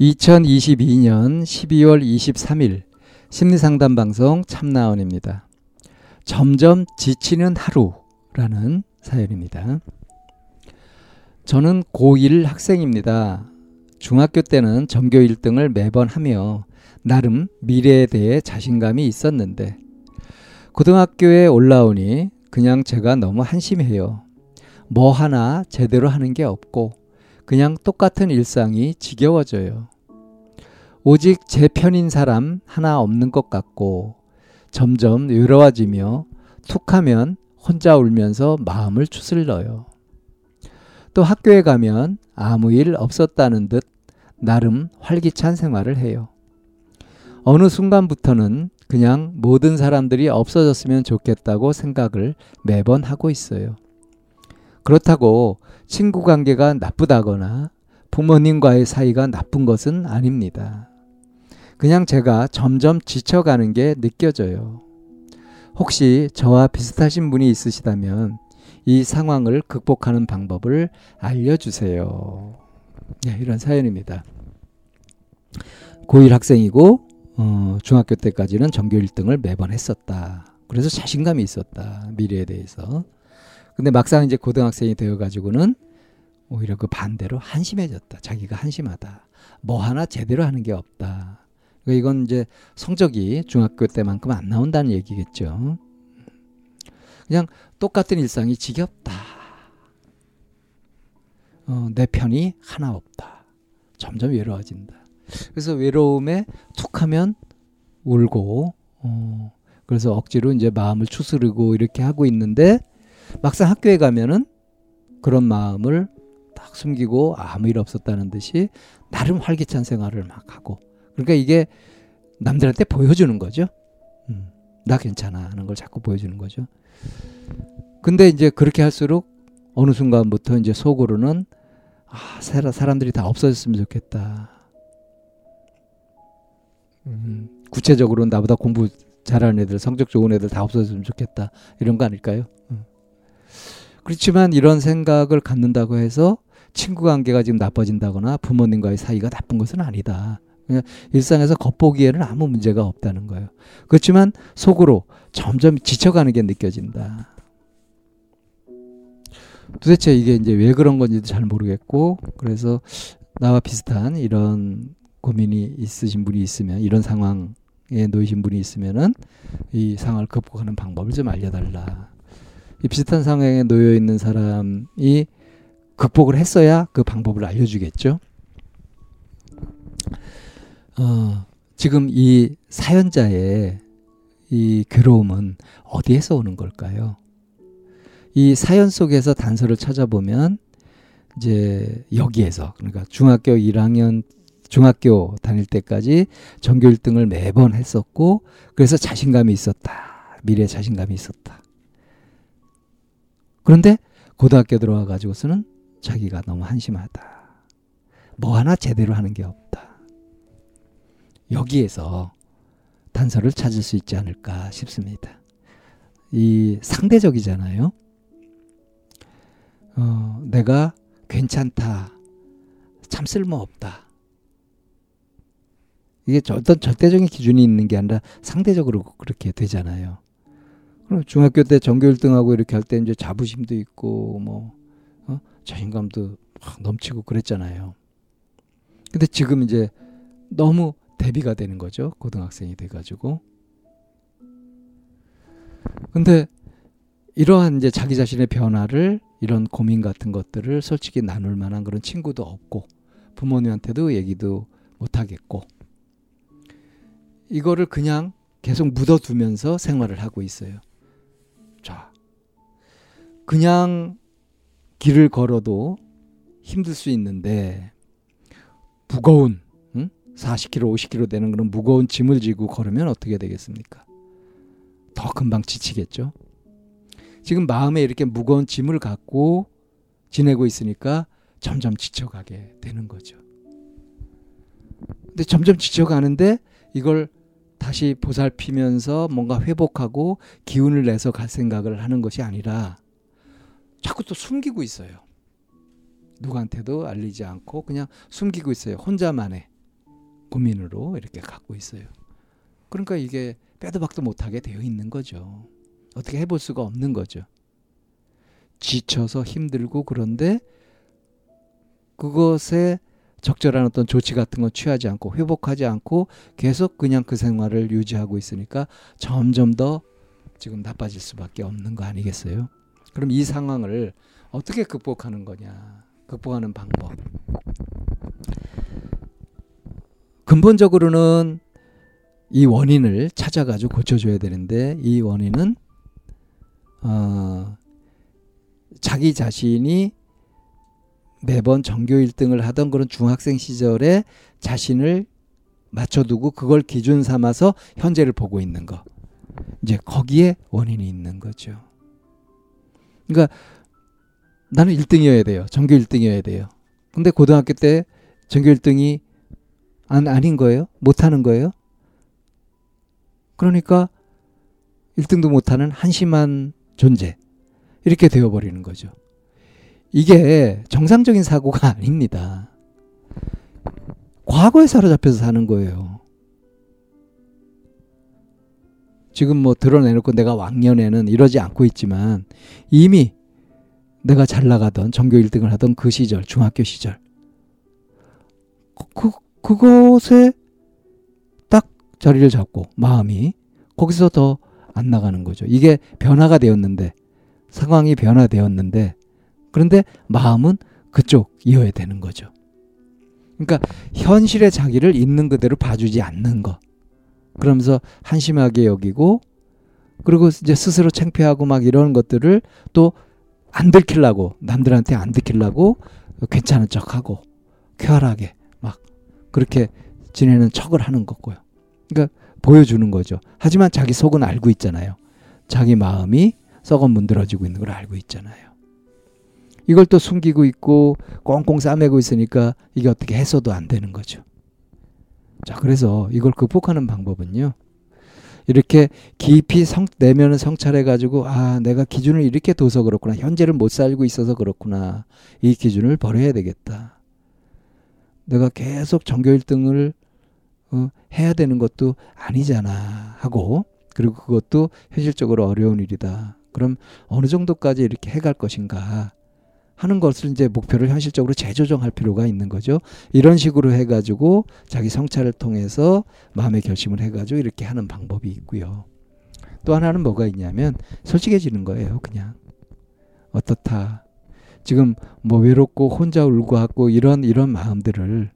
2022년 12월 23일 심리상담 방송 참나원입니다. 점점 지치는 하루라는 사연입니다. 저는 고1 학생입니다. 중학교 때는 전교 1등을 매번 하며 나름 미래에 대해 자신감이 있었는데 고등학교에 올라오니 그냥 제가 너무 한심해요. 뭐 하나 제대로 하는 게 없고 그냥 똑같은 일상이 지겨워져요. 오직 제 편인 사람 하나 없는 것 같고 점점 외로워지며 툭 하면 혼자 울면서 마음을 추슬러요. 또 학교에 가면 아무 일 없었다는 듯 나름 활기찬 생활을 해요. 어느 순간부터는 그냥 모든 사람들이 없어졌으면 좋겠다고 생각을 매번 하고 있어요. 그렇다고 친구 관계가 나쁘다거나 부모님과의 사이가 나쁜 것은 아닙니다. 그냥 제가 점점 지쳐가는 게 느껴져요. 혹시 저와 비슷하신 분이 있으시다면 이 상황을 극복하는 방법을 알려주세요. 네, 이런 사연입니다. 고1 학생이고 어, 중학교 때까지는 전교 1등을 매번 했었다. 그래서 자신감이 있었다. 미래에 대해서. 근데 막상 이제 고등학생이 되어가지고는 오히려 그 반대로 한심해졌다. 자기가 한심하다. 뭐 하나 제대로 하는 게 없다. 그러니까 이건 이제 성적이 중학교 때만큼 안 나온다는 얘기겠죠. 그냥 똑같은 일상이 지겹다. 어, 내 편이 하나 없다. 점점 외로워진다. 그래서 외로움에 툭 하면 울고, 어, 그래서 억지로 이제 마음을 추스르고 이렇게 하고 있는데 막상 학교에 가면은 그런 마음을 딱 숨기고 아무 일 없었다는 듯이 나름 활기찬 생활을 막 하고 그러니까 이게 남들한테 보여주는 거죠. 음, 나 괜찮아 하는 걸 자꾸 보여주는 거죠. 근데 이제 그렇게 할수록 어느 순간부터 이제 속으로는 아, 사람들이 다 없어졌으면 좋겠다. 음, 구체적으로는 나보다 공부 잘하는 애들, 성적 좋은 애들 다 없어졌으면 좋겠다. 이런 거 아닐까요? 음. 그렇지만 이런 생각을 갖는다고 해서 친구 관계가 지금 나빠진다거나 부모님과의 사이가 나쁜 것은 아니다. 일상에서 겉보기에는 아무 문제가 없다는 거예요. 그렇지만 속으로 점점 지쳐가는 게 느껴진다. 도대체 이게 이제 왜 그런 건지도 잘 모르겠고, 그래서 나와 비슷한 이런 고민이 있으신 분이 있으면, 이런 상황에 놓이신 분이 있으면은 이 상황을 극복하는 방법을 좀 알려달라. 이 비슷한 상황에 놓여 있는 사람이 극복을 했어야 그 방법을 알려주겠죠. 어, 지금 이 사연자의 이 괴로움은 어디에서 오는 걸까요? 이 사연 속에서 단서를 찾아보면 이제 여기에서 그러니까 중학교 1학년 중학교 다닐 때까지 전교 1등을 매번 했었고 그래서 자신감이 있었다. 미래 자신감이 있었다. 그런데 고등학교 들어와 가지고서는 자기가 너무 한심하다. 뭐 하나 제대로 하는 게 없다. 여기에서 단서를 찾을 수 있지 않을까 싶습니다. 이 상대적이잖아요. 어, 내가 괜찮다. 참 쓸모없다. 이게 어떤 절대적인 기준이 있는 게 아니라 상대적으로 그렇게 되잖아요. 그럼 중학교 때 전교 1등하고 이렇게 할 때 이제 자부심도 있고 뭐 어? 자신감도 막 넘치고 그랬잖아요. 근데 지금 이제 너무 대비가 되는 거죠. 고등학생이 돼 가지고. 근데 이러한 이제 자기 자신의 변화를 이런 고민 같은 것들을 솔직히 나눌 만한 그런 친구도 없고 부모님한테도 얘기도 못 하겠고 이거를 그냥 계속 묻어두면서 생활을 하고 있어요. 자, 그냥 길을 걸어도 힘들 수 있는데 무거운 응? 40kg, 50kg 되는 그런 무거운 짐을 지고 걸으면 어떻게 되겠습니까? 더 금방 지치겠죠. 지금 마음에 이렇게 무거운 짐을 갖고 지내고 있으니까 점점 지쳐가게 되는 거죠. 근데 점점 지쳐가는데 이걸 다시 보살피면서 뭔가 회복하고 기운을 내서 갈 생각을 하는 것이 아니라 자꾸 또 숨기고 있어요. 누구한테도 알리지 않고 그냥 숨기고 있어요. 혼자만의 고민으로 이렇게 갖고 있어요. 그러니까 이게 빼도 박도 못하게 되어 있는 거죠. 어떻게 해볼 수가 없는 거죠. 지쳐서 힘들고 그런데 그것에 적절한 어떤 조치 같은 건 취하지 않고 회복하지 않고 계속 그냥 그 생활을 유지하고 있으니까 점점 더 지금 나빠질 수밖에 없는 거 아니겠어요? 그럼 이 상황을 어떻게 극복하는 거냐? 극복하는 방법. 근본적으로는 이 원인을 찾아가지고 고쳐줘야 되는데 이 원인은 어, 자기 자신이 매번 전교 1등을 하던 그런 중학생 시절에 자신을 맞춰두고 그걸 기준 삼아서 현재를 보고 있는 거. 이제 거기에 원인이 있는 거죠. 그러니까 나는 1등이어야 돼요. 전교 1등이어야 돼요. 근데 고등학교 때 전교 1등이 안, 아닌 거예요? 못하는 거예요? 그러니까 1등도 못하는 한심한 존재. 이렇게 되어버리는 거죠. 이게 정상적인 사고가 아닙니다. 과거에 사로잡혀서 사는 거예요. 지금 뭐 드러내놓고 내가 왕년에는 이러지 않고 있지만 이미 내가 잘 나가던 전교 1등을 하던 그 시절, 중학교 시절. 그, 그것에 딱 자리를 잡고 마음이 거기서 더 안 나가는 거죠. 이게 변화가 되었는데 상황이 변화되었는데 그런데 마음은 그쪽이어야 되는 거죠. 그러니까 현실의 자기를 있는 그대로 봐주지 않는 것. 그러면서 한심하게 여기고 그리고 이제 스스로 창피하고 막 이런 것들을 또 안 들키려고 남들한테 안 들키려고 괜찮은 척하고 쾌활하게 막 그렇게 지내는 척을 하는 거고요. 그러니까 보여주는 거죠. 하지만 자기 속은 알고 있잖아요. 자기 마음이 썩어 문드러지고 있는 걸 알고 있잖아요. 이걸 또 숨기고 있고 꽁꽁 싸매고 있으니까 이게 어떻게 해서도 안 되는 거죠. 자, 그래서 이걸 극복하는 방법은요. 이렇게 깊이 성, 내면을 성찰해 가지고 아 내가 기준을 이렇게 둬서 그렇구나 현재를 못 살고 있어서 그렇구나 이 기준을 버려야 되겠다 내가 계속 전교 1등을 어, 해야 되는 것도 아니잖아 하고 그리고 그것도 현실적으로 어려운 일이다 그럼 어느 정도까지 이렇게 해갈 것인가 하는 것을 이제 목표를 현실적으로 재조정할 필요가 있는 거죠. 이런 식으로 해가지고 자기 성찰을 통해서 마음의 결심을 해가지고 이렇게 하는 방법이 있고요. 또 하나는 뭐가 있냐면 솔직해지는 거예요. 그냥 어떻다. 지금 뭐 외롭고 혼자 울고 하고 이런 이런 마음들을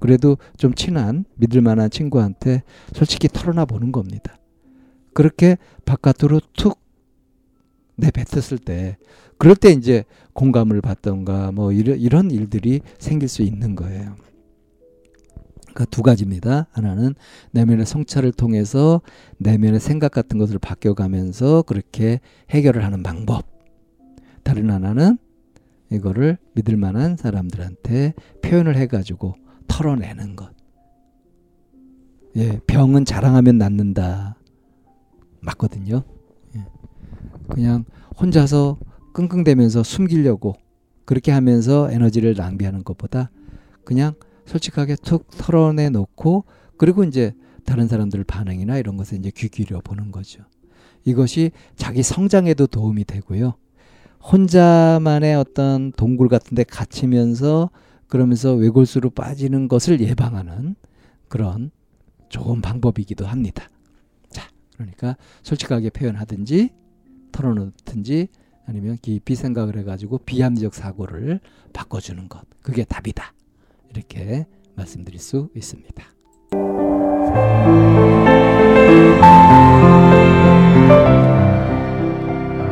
그래도 좀 친한 믿을 만한 친구한테 솔직히 털어놔 보는 겁니다. 그렇게 바깥으로 툭 내뱉었을 때 그럴 때 이제 공감을 받던가 뭐 이런 이런 일들이 생길 수 있는 거예요. 그두 가지입니다. 하나는 내면의 성찰을 통해서 내면의 생각 같은 것을 바뀌어 가면서 그렇게 해결을 하는 방법. 다른 하나는 이거를 믿을 만한 사람들한테 표현을 해가지고 털어내는 것. 예, 병은 자랑하면 낫는다. 맞거든요. 예. 그냥 혼자서 끙끙대면서 숨기려고 그렇게 하면서 에너지를 낭비하는 것보다 그냥 솔직하게 툭 털어내 놓고 그리고 이제 다른 사람들 반응이나 이런 것에 이제 귀 기울여 보는 거죠. 이것이 자기 성장에도 도움이 되고요. 혼자만의 어떤 동굴 같은 데 갇히면서 그러면서 외골수로 빠지는 것을 예방하는 그런 좋은 방법이기도 합니다. 자, 그러니까 솔직하게 표현하든지 털어놓든지 아니면 깊이 생각을 해가지고 비합리적 사고를 바꿔주는 것. 그게 답이다. 이렇게 말씀드릴 수 있습니다.